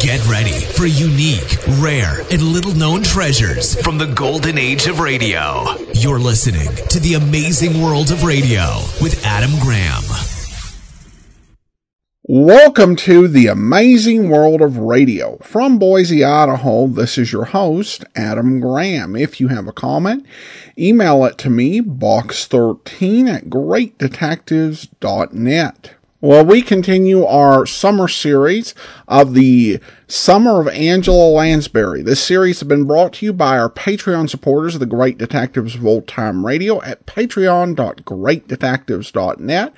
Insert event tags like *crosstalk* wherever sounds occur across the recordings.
Get ready for unique, rare, and little known treasures from the golden age of radio. You're listening to The Amazing World of Radio with Adam Graham. Welcome to the amazing world of radio. From Boise, Idaho, this is your host, Adam Graham. If you have a comment, email it to me, box13 at greatdetectives.net. Well, we continue our summer series of the Summer of Angela Lansbury. This series has been brought to you by our Patreon supporters the Great Detectives of Old Time Radio at patreon.greatdetectives.net,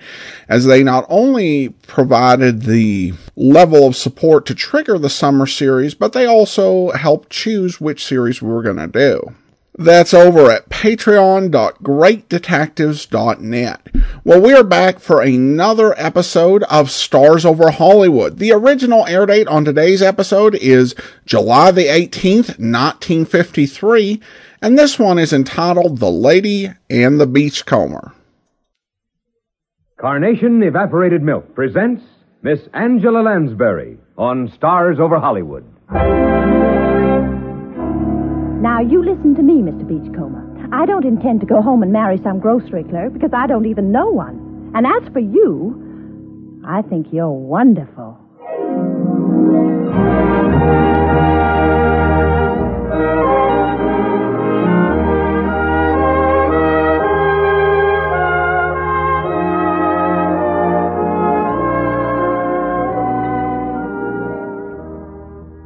as they not only provided the level of support to trigger the summer series, but they also helped choose which series we were going to do. That's over at patreon.greatdetectives.net. Well, we are back for another episode of Stars Over Hollywood. The original air date on today's episode is July the 18th, 1953, and this one is entitled The Lady and the Beachcomber. Carnation Evaporated Milk presents Miss Angela Lansbury on Stars Over Hollywood. Now, you listen to me, Mr. Beachcomber. I don't intend to go home and marry some grocery clerk because I don't even know one. And as for you, I think you're wonderful.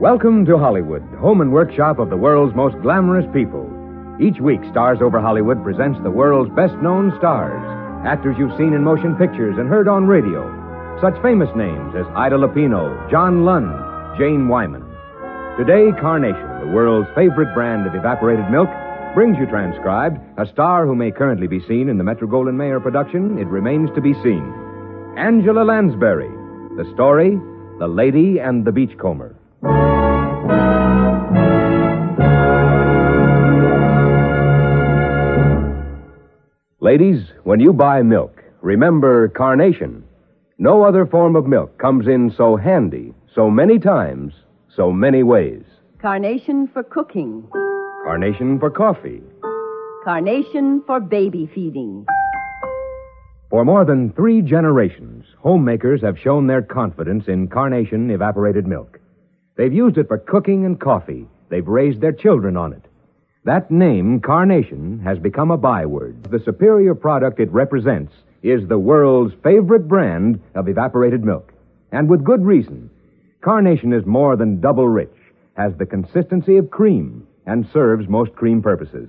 Welcome to Hollywood, home and workshop of the world's most glamorous people. Each week, Stars Over Hollywood presents the world's best known stars, actors you've seen in motion pictures and heard on radio. Such famous names as Ida Lupino, John Lund, Jane Wyman. Today, Carnation, the world's favorite brand of evaporated milk, brings you transcribed a star who may currently be seen in the Metro Goldwyn Mayer production It Remains to Be Seen. Angela Lansbury. The story The Lady and the Beachcomber. Ladies, when you buy milk, remember carnation. No other form of milk comes in so handy, so many times, so many ways. Carnation for cooking. Carnation for coffee. Carnation for baby feeding. For more than three generations, homemakers have shown their confidence in carnation evaporated milk. They've used it for cooking and coffee. They've raised their children on it. That name, Carnation, has become a byword. The superior product it represents is the world's favorite brand of evaporated milk. And with good reason. Carnation is more than double rich, has the consistency of cream, and serves most cream purposes.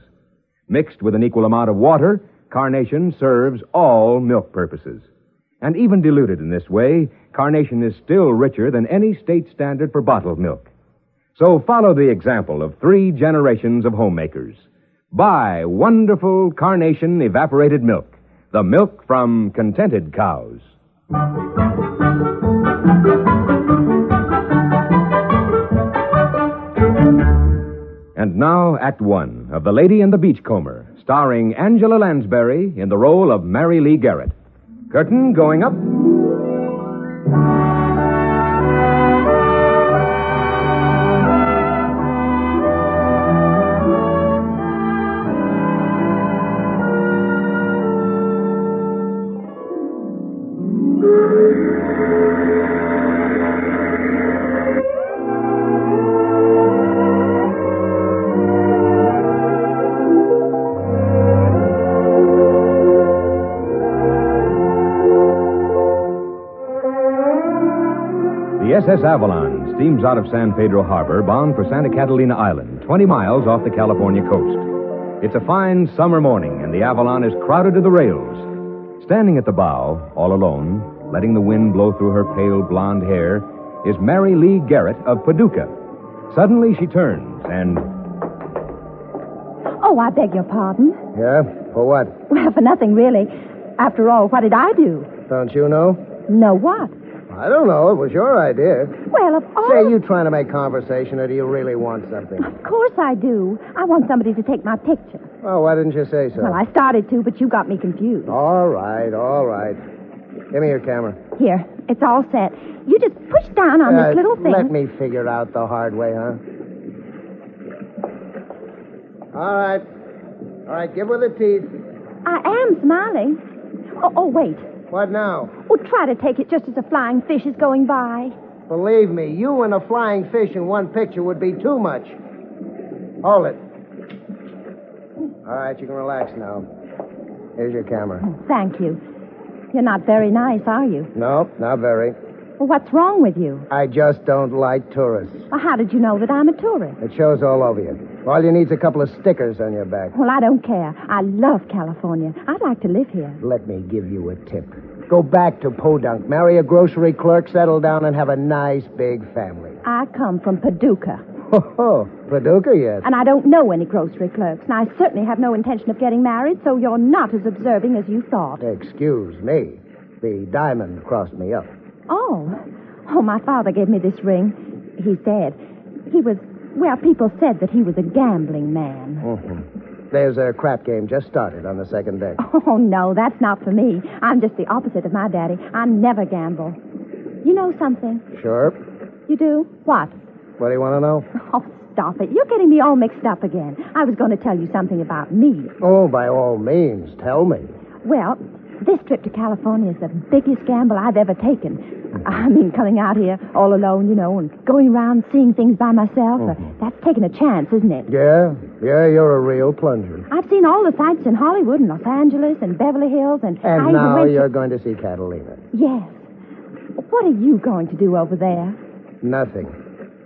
Mixed with an equal amount of water, Carnation serves all milk purposes. And even diluted in this way, Carnation is still richer than any state standard for bottled milk. So follow the example of three generations of homemakers. Buy wonderful Carnation evaporated milk, the milk from contented cows. And now, Act One of The Lady and the Beachcomber, starring Angela Lansbury in the role of Mary Lee Garrett. Curtain going up. The Avalon steams out of San Pedro Harbor bound for Santa Catalina Island, 20 miles off the California coast. It's a fine summer morning, and the Avalon is crowded to the rails. Standing at the bow, all alone, letting the wind blow through her pale blonde hair, is Mary Lee Garrett of Paducah. Suddenly she turns and. Oh, I beg your pardon. Yeah? For what? Well, for nothing, really. After all, what did I do? Don't you know? Know what? I don't know. It was your idea. Well, of all. Say, you trying to make conversation, or do you really want something? Of course I do. I want somebody to take my picture. Oh, why didn't you say so? Well, I started to, but you got me confused. All right, all right. Give me your camera. Here, it's all set. You just push down on Uh, this little thing. Let me figure out the hard way, huh? All right. All right, give her the teeth. I am smiling. Oh, oh, wait. What now? Oh, try to take it just as a flying fish is going by. Believe me, you and a flying fish in one picture would be too much. Hold it. All right, you can relax now. Here's your camera. Oh, thank you. You're not very nice, are you? Nope, not very. Well, what's wrong with you? I just don't like tourists. Well, how did you know that I'm a tourist? It shows all over you. All you need's a couple of stickers on your back. Well, I don't care. I love California. I'd like to live here. Let me give you a tip. Go back to Podunk, marry a grocery clerk, settle down, and have a nice big family. I come from Paducah, Oh, ho, Paducah yes. and I don't know any grocery clerks, and I certainly have no intention of getting married, so you're not as observing as you thought. Excuse me. The diamond crossed me up. Oh. Oh, my father gave me this ring. He's dead. He was, well, people said that he was a gambling man. Mhm. There's a crap game just started on the second deck. Oh, no, that's not for me. I'm just the opposite of my daddy. I never gamble. You know something? Sure. You do? What? What do you want to know? Oh, stop it. You're getting me all mixed up again. I was going to tell you something about me. Oh, by all means, tell me. Well, this trip to California is the biggest gamble I've ever taken. I mean, coming out here all alone, you know, and going around seeing things by myself. uh, that's taking a chance, isn't it? Yeah? Yeah, you're a real plunger. I've seen all the sights in Hollywood and Los Angeles and Beverly Hills, and, I And even now went to- you're going to see Catalina. Yes. What are you going to do over there? Nothing.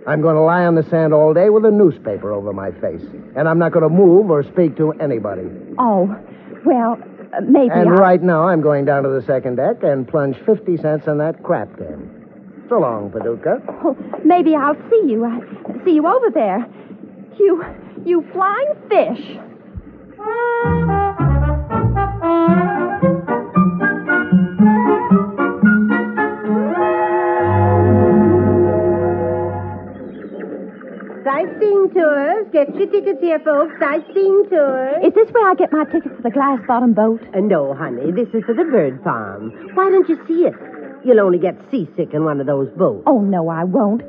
I'm going to lie on the sand all day with a newspaper over my face. And I'm not going to move or speak to anybody. Oh, well, maybe And I... right now, I'm going down to the second deck and plunge 50 cents on that crap game. So long, Paducah. Oh, maybe I'll see you. I see you over there. You, you flying fish. Your tickets here, folks. Sightseeing tours. Is this where I get my ticket for the glass bottom boat? Uh, no, honey. This is for the bird farm. Why don't you see it? You'll only get seasick in one of those boats. Oh, no, I won't.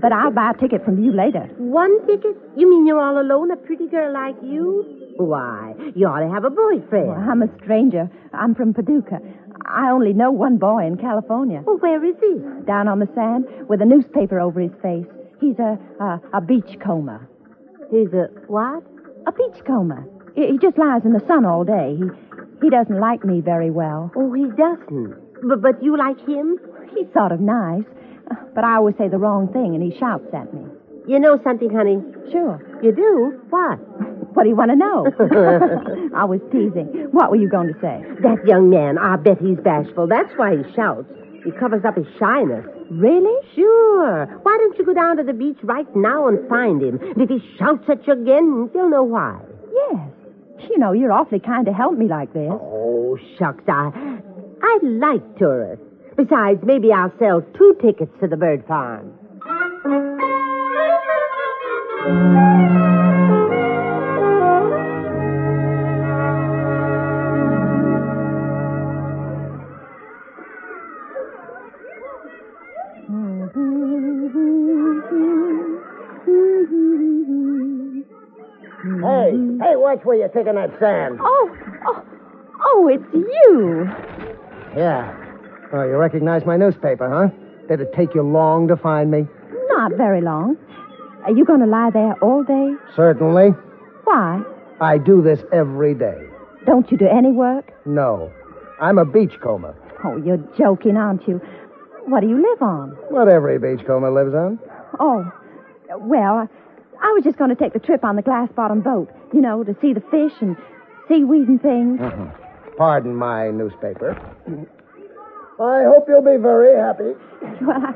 But I'll buy a ticket from you later. One ticket? You mean you're all alone, a pretty girl like you? Why, you ought to have a boyfriend. Well, I'm a stranger. I'm from Paducah. I only know one boy in California. Well, where is he? Down on the sand with a newspaper over his face. He's a, a, a beachcomber. He's a what? A beachcomber. He, he just lies in the sun all day. He, he doesn't like me very well. Oh, he doesn't. But, but you like him? He's sort of nice. But I always say the wrong thing and he shouts at me. You know something, honey? Sure. You do? What? *laughs* What do you want to know? *laughs* I was teasing. What were you going to say? That young man, I bet he's bashful. That's why he shouts. He covers up his shyness. Really? Sure. Why don't you go down to the beach right now and find him? And if he shouts at you again, you'll know why. Yes. You know, you're awfully kind to help me like this. Oh, shucks, I, I like tourists. Besides, maybe I'll sell two tickets to the bird farm. Where you're taking that sand. Oh, oh, oh, it's you. Yeah. Oh, you recognize my newspaper, huh? Did it take you long to find me? Not very long. Are you going to lie there all day? Certainly. Why? I do this every day. Don't you do any work? No. I'm a beachcomber. Oh, you're joking, aren't you? What do you live on? What every beachcomber lives on. Oh, well, I was just going to take the trip on the glass bottom boat, you know, to see the fish and seaweed and things. Uh-huh. Pardon my newspaper. I hope you'll be very happy. Well, I,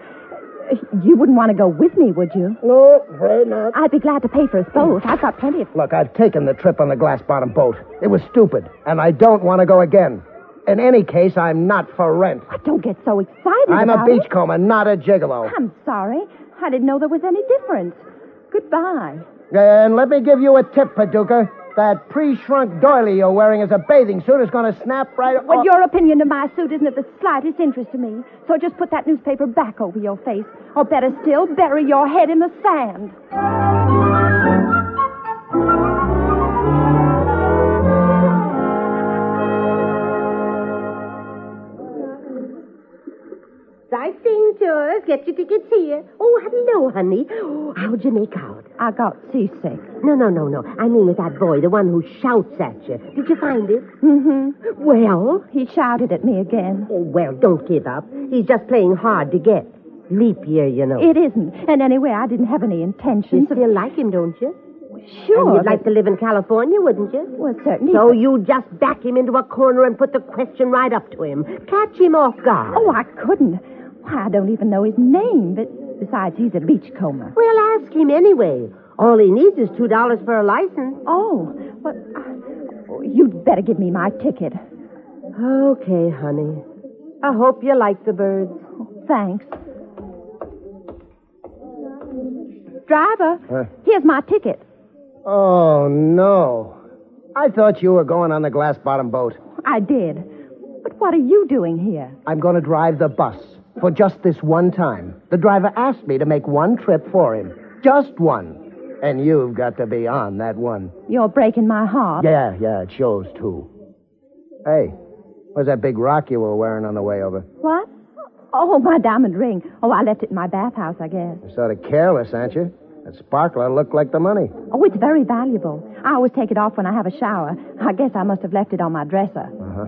you wouldn't want to go with me, would you? No, afraid not. I'd be glad to pay for us both. I've got plenty of. Look, I've taken the trip on the glass bottom boat. It was stupid, and I don't want to go again. In any case, I'm not for rent. Don't get so excited I'm a about it. beachcomber, not a gigolo. I'm sorry. I didn't know there was any difference. Goodbye. And let me give you a tip, Paducah. That pre-shrunk doily you're wearing as a bathing suit is going to snap right Well, off. your opinion of my suit isn't of the slightest interest to me. So just put that newspaper back over your face. Or better still, bury your head in the sand. Sightseeing tours. Get your tickets here. Oh, hello, honey. How'd you make out? I got seasick. No, no, no, no. I mean with that boy, the one who shouts at you. Did you find him? Mm-hmm. Well? He shouted at me again. Oh, well, don't give up. He's just playing hard to get. Leap year, you know. It isn't. And anyway, I didn't have any You intentions of... still like him, don't you? Sure. And you'd like to live in California, wouldn't you? Well, certainly. So you just back him into a corner and put the question right up to him. Catch him off guard. Oh, I couldn't. Why, I don't even know his name. But besides, he's a beachcomber. Well, ask him anyway. All he needs is two dollars for a license. Oh, but uh, you'd better give me my ticket. Okay, honey. I hope you like the birds. Thanks. Driver, Huh? here's my ticket. Oh, no. I thought you were going on the glass bottom boat. I did. But what are you doing here? I'm going to drive the bus for just this one time. The driver asked me to make one trip for him. Just one. And you've got to be on that one. You're breaking my heart. Yeah, yeah, it shows, too. Hey, where's that big rock you were wearing on the way over? What? Oh, my diamond ring. Oh, I left it in my bathhouse, I guess. You're sort of careless, aren't you? That sparkler looked like the money. Oh, it's very valuable. I always take it off when I have a shower. I guess I must have left it on my dresser. Uh-huh.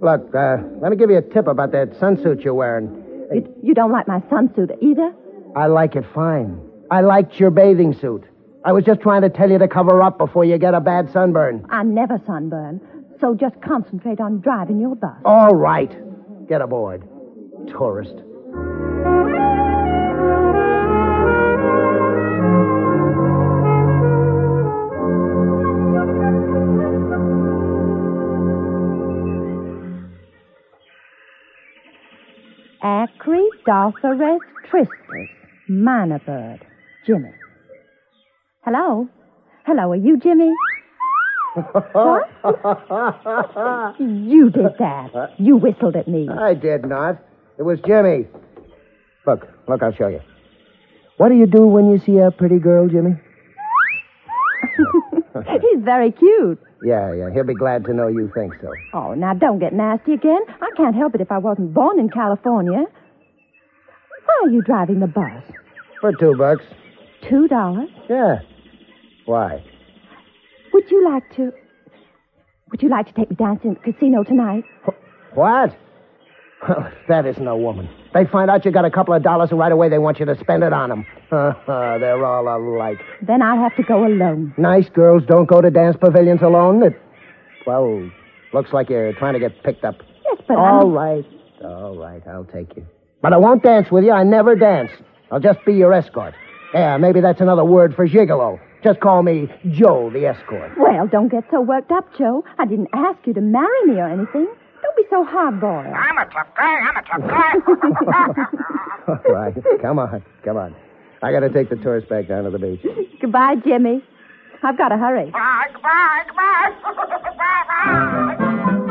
Look, uh, let me give you a tip about that sunsuit you're wearing. You, you don't like my sunsuit either? I like it fine. I liked your bathing suit. I was just trying to tell you to cover up before you get a bad sunburn. I never sunburn. So just concentrate on driving your bus. All right. Get aboard. Tourist. Acridotheres tristis, minor bird, Jimmy. Hello? Hello, are you Jimmy? What? You did that. You whistled at me. I did not. It was Jimmy. Look, look, I'll show you. What do you do when you see a pretty girl, Jimmy? *laughs* He's very cute. Yeah, yeah. He'll be glad to know you think so. Oh, now don't get nasty again. I can't help it if I wasn't born in California. Why are you driving the bus? For two bucks. Two dollars? Yeah. Why? Would you like to. Would you like to take me dancing at the casino tonight? What? Well, that isn't a woman. They find out you got a couple of dollars and right away they want you to spend it on them. *laughs* They're all alike. Then I'll have to go alone. Nice girls don't go to dance pavilions alone. It, well, looks like you're trying to get picked up. Yes, but All I'm... right. All right, I'll take you. But I won't dance with you. I never dance. I'll just be your escort. Yeah, maybe that's another word for gigolo. Just call me Joe the escort. Well, don't get so worked up, Joe. I didn't ask you to marry me or anything. Don't be so hard-boiled. I'm a tough guy. I'm a tough guy. *laughs* *laughs* All right, come on, come on. I got to take the tourists back down to the beach. Goodbye, Jimmy. I've got to hurry. Bye, goodbye, goodbye. *laughs* bye, bye.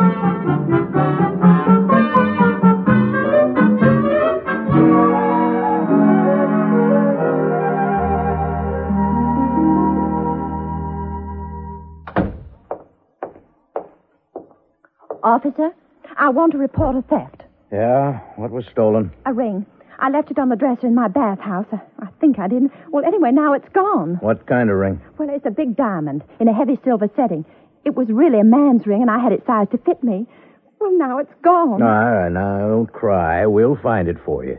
Officer, I want to report a theft. Yeah? What was stolen? A ring. I left it on the dresser in my bathhouse. I, think I didn't. Well, anyway, now it's gone. What kind of ring? Well, it's a big diamond in a heavy silver setting. It was really a man's ring, and I had it sized to fit me. Well, now it's gone. All right, now, don't cry. We'll find it for you.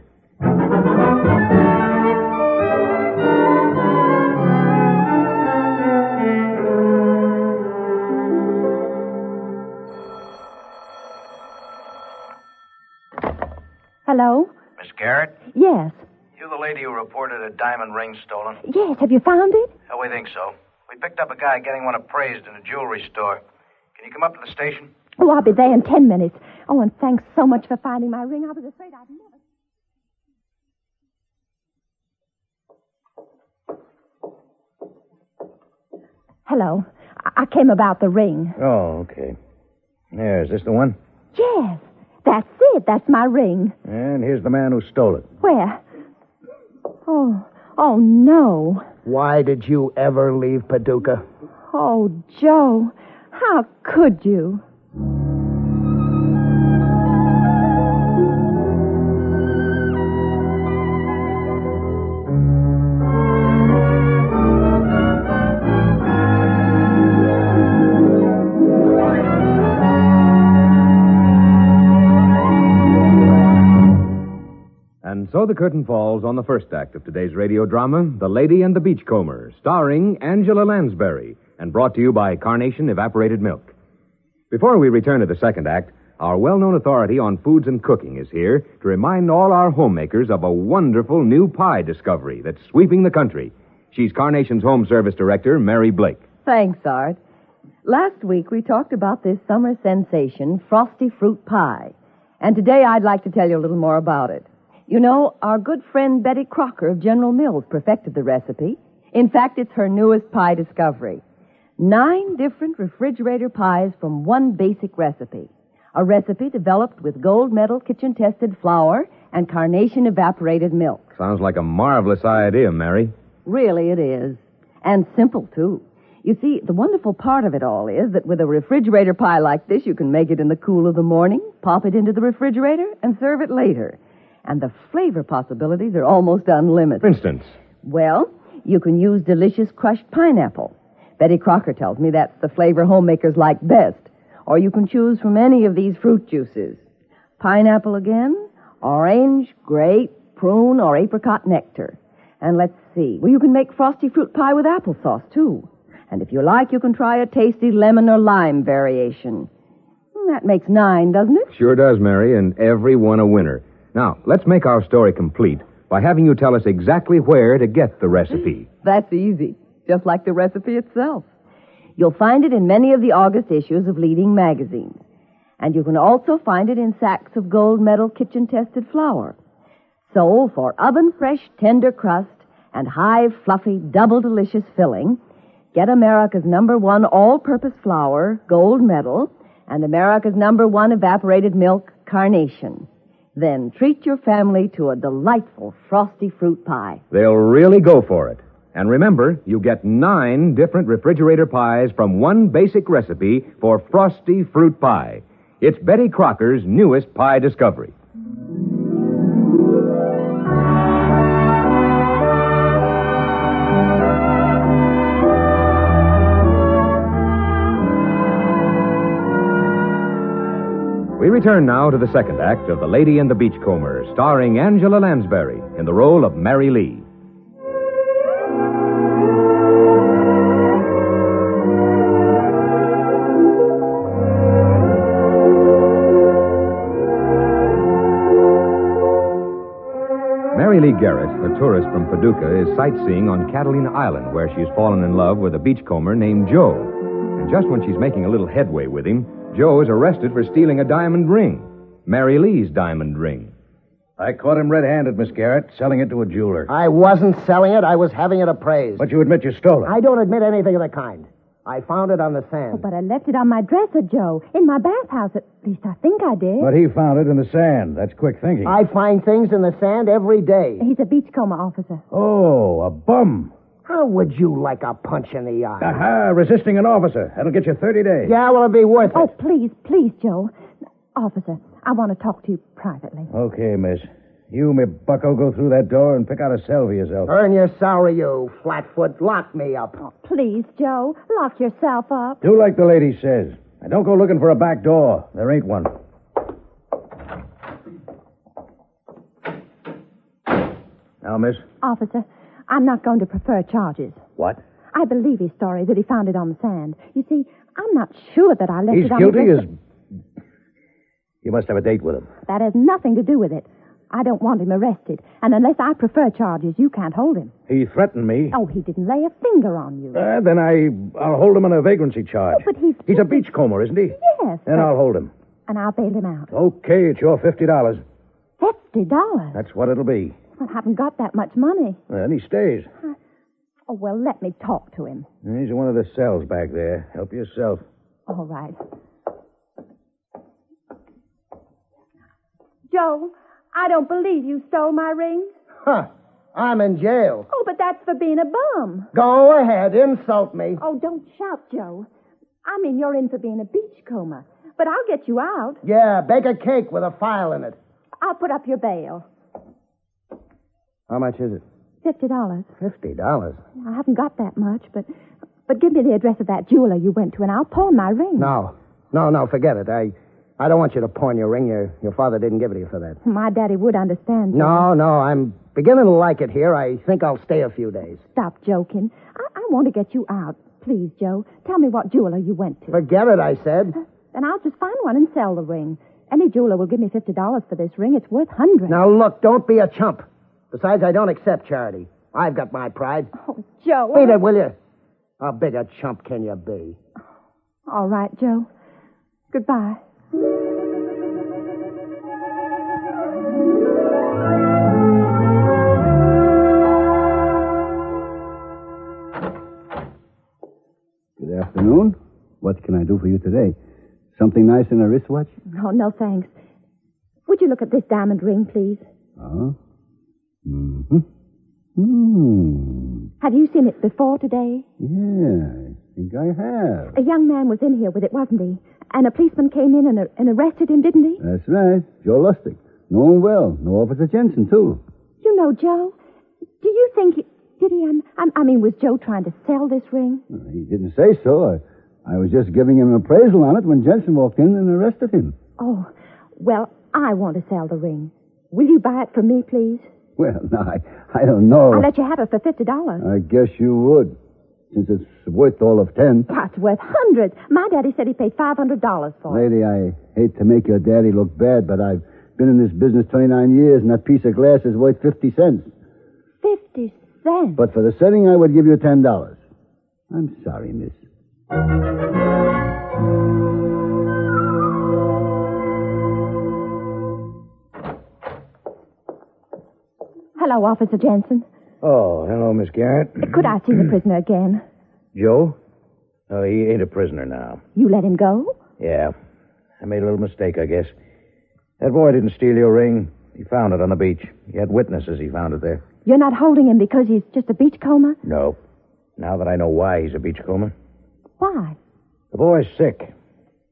Hello? Miss Garrett, Yes. you the lady who reported a diamond ring stolen? Yes. Have you found it? Oh, we think so. We picked up a guy getting one appraised in a jewelry store. Can you come up to the station? Oh, I'll be there in ten minutes. Oh, and thanks so much for finding my ring. I was afraid I'd never. Hello. I came about the ring. Oh, okay. There, is this the one? Yes, that's it. That's my ring. And here's the man who stole it. Where? Oh, oh no. Why did you ever leave Paducah? Oh, Joe, how could you? And so the curtain falls on the first act of today's radio drama, The Lady and the Beachcomber, starring Angela Lansbury, and brought to you by Carnation Evaporated Milk. Before we return to the second act, our well known authority on foods and cooking is here to remind all our homemakers of a wonderful new pie discovery that's sweeping the country. She's Carnation's Home Service Director, Mary Blake. Thanks, Art. Last week we talked about this summer sensation, frosty fruit pie. And today I'd like to tell you a little more about it. You know, our good friend Betty Crocker of General Mills perfected the recipe. In fact, it's her newest pie discovery. Nine different refrigerator pies from one basic recipe. A recipe developed with gold medal kitchen tested flour and carnation evaporated milk. Sounds like a marvelous idea, Mary. Really, it is. And simple, too. You see, the wonderful part of it all is that with a refrigerator pie like this, you can make it in the cool of the morning, pop it into the refrigerator, and serve it later. And the flavor possibilities are almost unlimited. For instance, Well, you can use delicious crushed pineapple. Betty Crocker tells me that's the flavor homemakers like best. Or you can choose from any of these fruit juices. Pineapple again, orange, grape, prune, or apricot nectar. And let's see. Well, you can make frosty fruit pie with applesauce, too. And if you like, you can try a tasty lemon or lime variation. Hmm, That makes nine, doesn't it? Sure does, Mary, and every one a winner. Now, let's make our story complete by having you tell us exactly where to get the recipe. *gasps* That's easy, just like the recipe itself. You'll find it in many of the August issues of leading magazines. And you can also find it in sacks of gold medal kitchen tested flour. So, for oven fresh, tender crust and high, fluffy, double delicious filling, get America's number one all purpose flour, gold medal, and America's number one evaporated milk, carnation. Then treat your family to a delightful frosty fruit pie. They'll really go for it. And remember, you get nine different refrigerator pies from one basic recipe for frosty fruit pie. It's Betty Crocker's newest pie discovery. We return now to the second act of The Lady and the Beachcomber, starring Angela Lansbury in the role of Mary Lee. Mary Lee Garrett, a tourist from Paducah, is sightseeing on Catalina Island, where she's fallen in love with a beachcomber named Joe. And just when she's making a little headway with him, Joe is arrested for stealing a diamond ring. Mary Lee's diamond ring. I caught him red handed, Miss Garrett, selling it to a jeweler. I wasn't selling it. I was having it appraised. But you admit you stole it. I don't admit anything of the kind. I found it on the sand. Oh, but I left it on my dresser, Joe, in my bathhouse. At least I think I did. But he found it in the sand. That's quick thinking. I find things in the sand every day. He's a beachcomber officer. Oh, a bum. How would you like a punch in the eye? Aha, resisting an officer. That'll get you 30 days. Yeah, well, it'll be worth it. Oh, please, please, Joe. Officer, I want to talk to you privately. Okay, miss. You, me bucko, go through that door and pick out a cell for yourself. Earn your salary, you flatfoot. Lock me up. Oh, please, Joe, lock yourself up. Do like the lady says. And don't go looking for a back door. There ain't one. Now, miss. Officer, I'm not going to prefer charges. What? I believe his story that he found it on the sand. You see, I'm not sure that I left He's it on guilty the as. You must have a date with him. That has nothing to do with it. I don't want him arrested. And unless I prefer charges, you can't hold him. He threatened me. Oh, he didn't lay a finger on you. Uh, then I, I'll hold him on a vagrancy charge. Oh, but he's... He's a beachcomber, isn't he? Yes. Then but- I'll hold him. And I'll bail him out. Okay, it's your fifty dollars. Fifty dollars? That's what it'll be. I haven't got that much money. Then he stays. Oh, well, let me talk to him. He's in one of the cells back there. Help yourself. All right. Joe, I don't believe you stole my ring. Huh. I'm in jail. Oh, but that's for being a bum. Go ahead, insult me. Oh, don't shout, Joe. I mean, you're in for being a beachcomber. But I'll get you out. Yeah, bake a cake with a file in it. I'll put up your bail. How much is it? Fifty dollars. Fifty dollars. I haven't got that much, but but give me the address of that jeweler you went to, and I'll pawn my ring. No. No, no, forget it. I I don't want you to pawn your ring. Your your father didn't give it to you for that. My daddy would understand. No, no, I'm beginning to like it here. I think I'll stay a few days. Stop joking. I, I want to get you out. Please, Joe, tell me what jeweler you went to. Forget it, I said. Then I'll just find one and sell the ring. Any jeweler will give me fifty dollars for this ring. It's worth hundreds. Now look, don't be a chump. Besides, I don't accept charity. I've got my pride. Oh, Joe. Beat I- it, will you? How big a chump can you be? All right, Joe. Goodbye. Good afternoon. What can I do for you today? Something nice in a wristwatch? Oh, no, thanks. Would you look at this diamond ring, please? Uh-huh. Mm-hmm. Hmm. Have you seen it before today? Yeah, I think I have. A young man was in here with it, wasn't he? And a policeman came in and, and arrested him, didn't he? That's right. Joe Lustig. Know him well. Know Officer Jensen, too. You know, Joe. Do you think he, did he? Um, I, I mean, was Joe trying to sell this ring? He didn't say so. I, I was just giving him an appraisal on it when Jensen walked in and arrested him. Oh, well, I want to sell the ring. Will you buy it for me, please? Well, now, *laughs* I, I don't know. I'll let you have it for fifty dollars. I guess you would, since it's worth all of ten. That's worth hundreds. My daddy said he paid five hundred dollars for it. Lady, I hate to make your daddy look bad, but I've been in this business 29 years, and that piece of glass is worth 50 cents. Fifty cents. But for the setting, I would give you $10. I'm sorry, miss. Hello, Officer Jensen. Oh, hello, Miss Garrett. Could I see the *clears throat* prisoner again? Joe? Oh, he ain't a prisoner now. You let him go? Yeah. I made a little mistake, I guess. That boy didn't steal your ring. He found it on the beach. He had witnesses he found it there. You're not holding him because he's just a beachcomber? No. Now that I know why he's a beachcomber. Why? The boy's sick.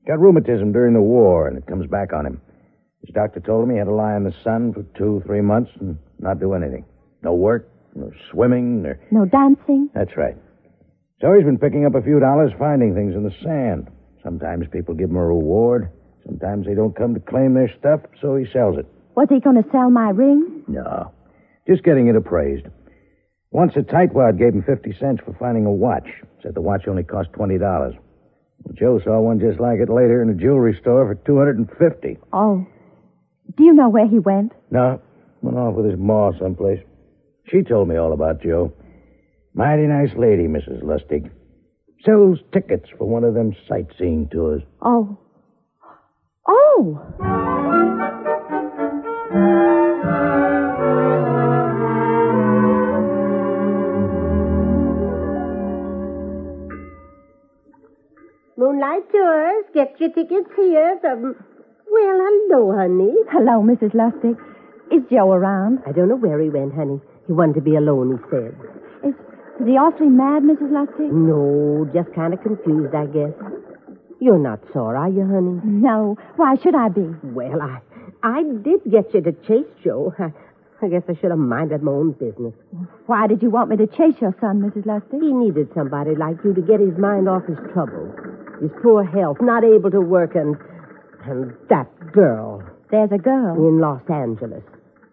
Got rheumatism during the war, and it comes back on him. His doctor told him he had to lie in the sun for two, three months and not do anything. No work, no swimming, no... No dancing? That's right. So he's been picking up a few dollars finding things in the sand. Sometimes people give him a reward. Sometimes they don't come to claim their stuff, so he sells it. Was he going to sell my ring? No. Just getting it appraised. Once a tightwad gave him 50 cents for finding a watch. Said the watch only cost $20. Joe saw one just like it later in a jewelry store for 250 Oh. Do you know where he went? No, went off with his ma someplace. She told me all about Joe. Mighty nice lady, Mrs. Lustig. Sells tickets for one of them sightseeing tours. Oh. Oh! Moonlight Tours, get your tickets here from. Well, hello, honey. Hello, Mrs. Lustig. Is Joe around? I don't know where he went, honey. He wanted to be alone, he said. Is, is he awfully mad, Mrs. Lustig? No, just kind of confused, I guess. You're not sore, are you, honey? No. Why should I be? Well, I I did get you to chase Joe. I, I guess I should have minded my own business. Why did you want me to chase your son, Mrs. Lustig? He needed somebody like you to get his mind off his troubles. His poor health, not able to work, and and that girl There's a girl. in Los Angeles.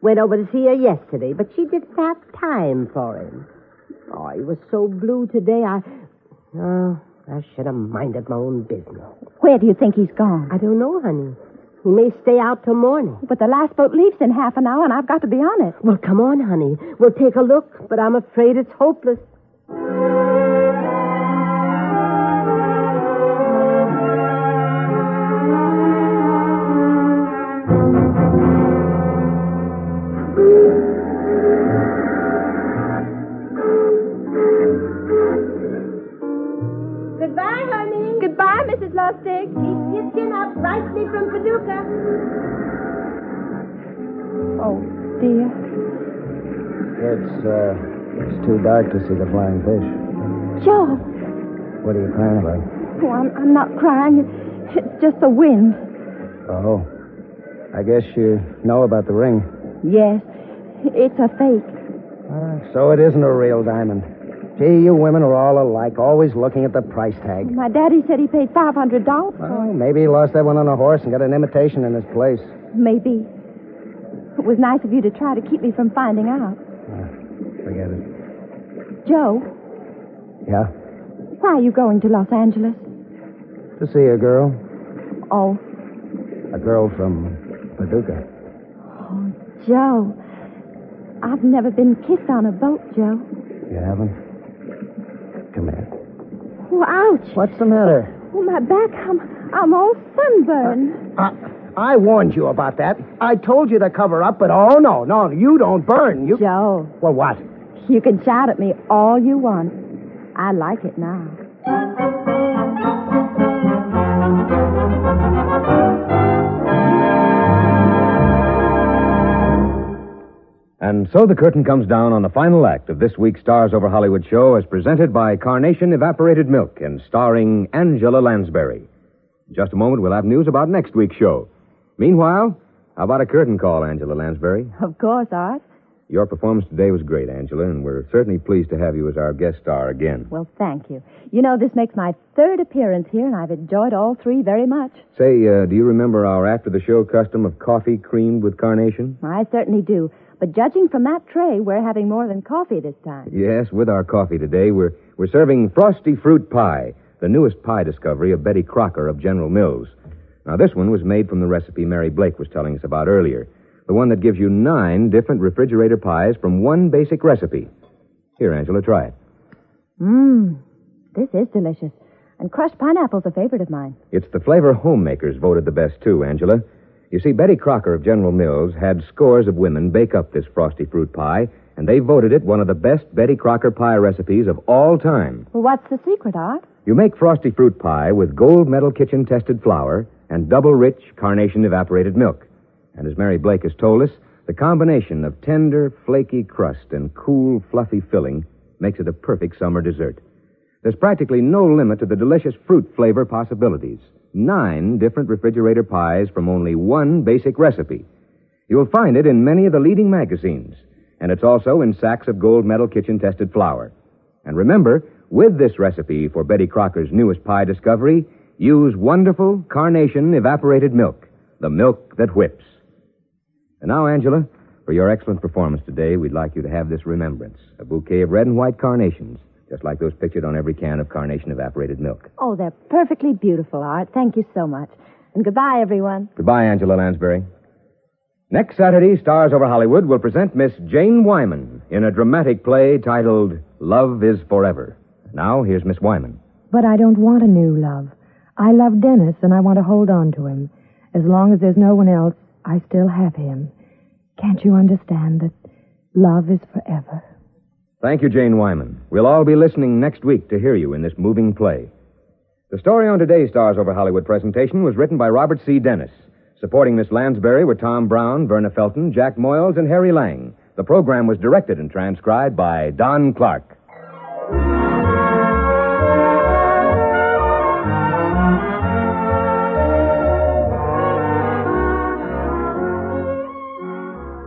Went over to see her yesterday, but she didn't have time for him. Oh, he was so blue today. I, oh, I should have minded my own business. Where do you think he's gone? I don't know, honey. He may stay out till morning. But the last boat leaves in half an hour, and I've got to be on it. Well, come on, honey. We'll take a look, but I'm afraid it's hopeless. Too dark to see the flying fish. Joe. What are you crying about? Oh, I'm, I'm not crying. It's just the wind. Oh. I guess you know about the ring. Yes. It's a fake. Ah, so it isn't a real diamond. Gee, you women are all alike, always looking at the price tag. My daddy said he paid $500 for Well, maybe he lost that one on a horse and got an imitation in his place. Maybe. It was nice of you to try to keep me from finding out. Ah, forget it. Joe, Yeah? why are you going to Los Angeles? To see a girl. Oh, A girl from Paducah. Oh, Joe. I've never been kissed on a boat, Joe. You haven't? Come here. Oh, ouch. What's the matter? Oh, my back. I'm, I'm all sunburned. Uh, I warned you about that. I told you to cover up, but oh, no, no, you don't burn. You. Joe, Well, what? You can shout at me all you want. I like it now. And so the curtain comes down on the final act of this week's Stars Over Hollywood show as presented by Carnation Evaporated Milk and starring Angela Lansbury. In just a moment, we'll have news about next week's show. Meanwhile, how about a curtain call, Angela Lansbury? Of course, Art. Your performance today was great, Angela, and we're certainly pleased to have you as our guest star again. Well, thank you. You know, this makes my third appearance here, and I've enjoyed all three very much. Say, uh, do you remember our after the show custom of coffee creamed with carnation? I certainly do. But judging from that tray, we're having more than coffee this time. Yes, with our coffee today, we're, we're serving frosty fruit pie, the newest pie discovery of Betty Crocker of General Mills. Now, this one was made from the recipe Mary Blake was telling us about earlier, the one that gives you nine different refrigerator pies from one basic recipe. Here, Angela, try it. Mmm, this is delicious. And crushed pineapple's a favorite of mine. It's the flavor homemakers voted the best, too, Angela. You see, Betty Crocker of General Mills had scores of women bake up this frosty fruit pie, and they voted it one of the best Betty Crocker pie recipes of all time. Well, what's the secret, Art? You make frosty fruit pie with gold medal kitchen tested flour and double rich carnation evaporated milk. And as Mary Blake has told us, the combination of tender, flaky crust and cool, fluffy filling makes it a perfect summer dessert. There's practically no limit to the delicious fruit flavor possibilities. Nine different refrigerator pies from only one basic recipe. You'll find it in many of the leading magazines, and it's also in sacks of gold medal kitchen tested flour. And remember, with this recipe for Betty Crocker's newest pie discovery, use wonderful carnation evaporated milk, the milk that whips. And now, Angela, for your excellent performance today, we'd like you to have this remembrance a bouquet of red and white carnations, just like those pictured on every can of carnation evaporated milk. Oh, they're perfectly beautiful, Art. Thank you so much. And goodbye, everyone. Goodbye, Angela Lansbury. Next Saturday, Stars Over Hollywood will present Miss Jane Wyman in a dramatic play titled Love is Forever. Now, here's Miss Wyman. But I don't want a new love. I love Dennis, and I want to hold on to him. As long as there's no one else, I still have him. Can't you understand that love is forever? Thank you, Jane Wyman. We'll all be listening next week to hear you in this moving play. The story on today's Stars Over Hollywood presentation was written by Robert C. Dennis. Supporting Miss Lansbury were Tom Brown, Verna Felton, Jack Moyles, and Harry Lang. The program was directed and transcribed by Don Clark.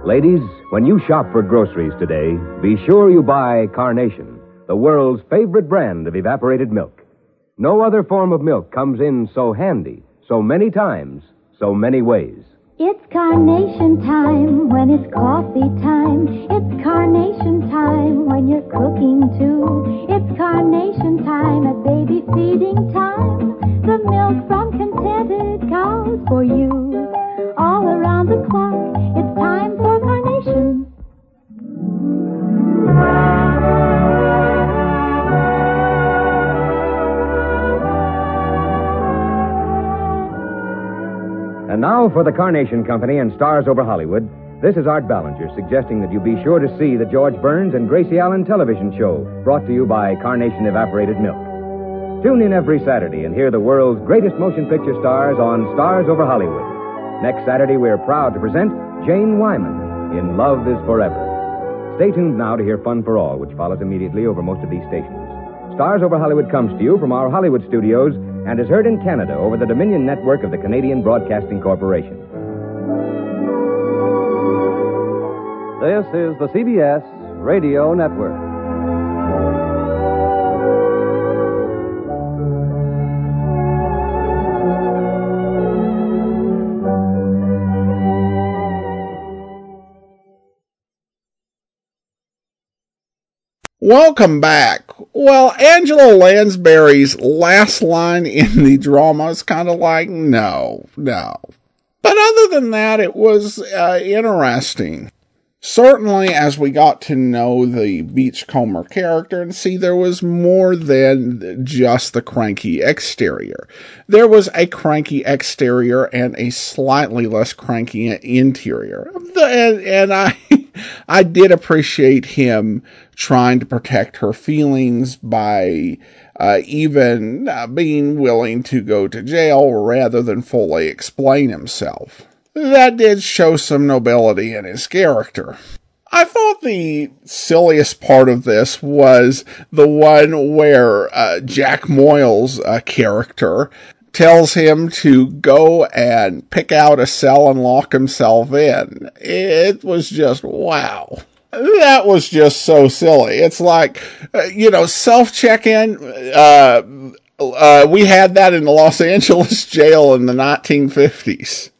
Ladies, when you shop for groceries today, be sure you buy Carnation, the world's favorite brand of evaporated milk. No other form of milk comes in so handy, so many times, so many ways. It's carnation time when it's coffee time. It's carnation time when you're cooking too. It's carnation time at baby feeding time. The milk from contented cows for you. All around the clock, And now for the Carnation Company and Stars Over Hollywood. This is Art Ballinger suggesting that you be sure to see the George Burns and Gracie Allen television show brought to you by Carnation Evaporated Milk. Tune in every Saturday and hear the world's greatest motion picture stars on Stars Over Hollywood. Next Saturday, we're proud to present Jane Wyman in Love is Forever. Stay tuned now to hear Fun for All, which follows immediately over most of these stations. Stars Over Hollywood comes to you from our Hollywood studios and is heard in Canada over the Dominion network of the Canadian Broadcasting Corporation. This is the CBS Radio Network. Welcome back. Well, Angela Lansbury's last line in the drama is kind of like, no, no. But other than that, it was uh, interesting. Certainly, as we got to know the Beachcomber character and see there was more than just the cranky exterior. There was a cranky exterior and a slightly less cranky interior. And, and I, *laughs* I did appreciate him trying to protect her feelings by uh, even uh, being willing to go to jail rather than fully explain himself. That did show some nobility in his character. I thought the silliest part of this was the one where uh, Jack Moyles' uh, character tells him to go and pick out a cell and lock himself in. It was just wow. That was just so silly. It's like, uh, you know, self check in. Uh, uh, we had that in the Los Angeles *laughs* jail in the 1950s.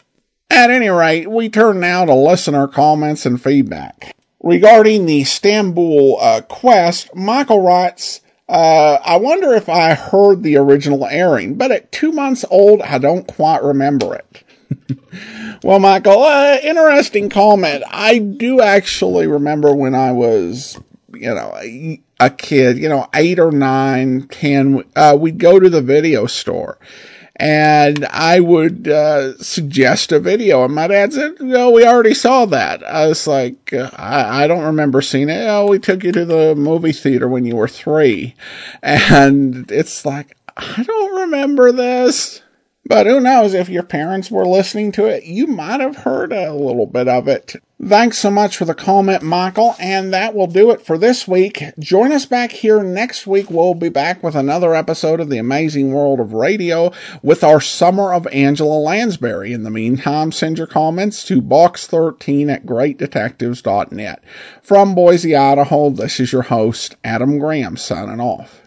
At any rate, we turn now to listener comments and feedback. Regarding the Istanbul uh, quest, Michael writes, uh, I wonder if I heard the original airing, but at two months old, I don't quite remember it. Well, Michael, uh, interesting comment. I do actually remember when I was, you know, a, a kid, you know, eight or nine, ten, uh, we'd go to the video store and I would uh, suggest a video, and my dad said, "No, we already saw that." I was like, uh, I, "I don't remember seeing it." Oh, we took you to the movie theater when you were three, and it's like, I don't remember this. But who knows if your parents were listening to it, you might have heard a little bit of it. Thanks so much for the comment, Michael, and that will do it for this week. Join us back here next week. We'll be back with another episode of The Amazing World of Radio with our Summer of Angela Lansbury. In the meantime, send your comments to box13 at greatdetectives.net. From Boise, Idaho, this is your host, Adam Graham, signing off.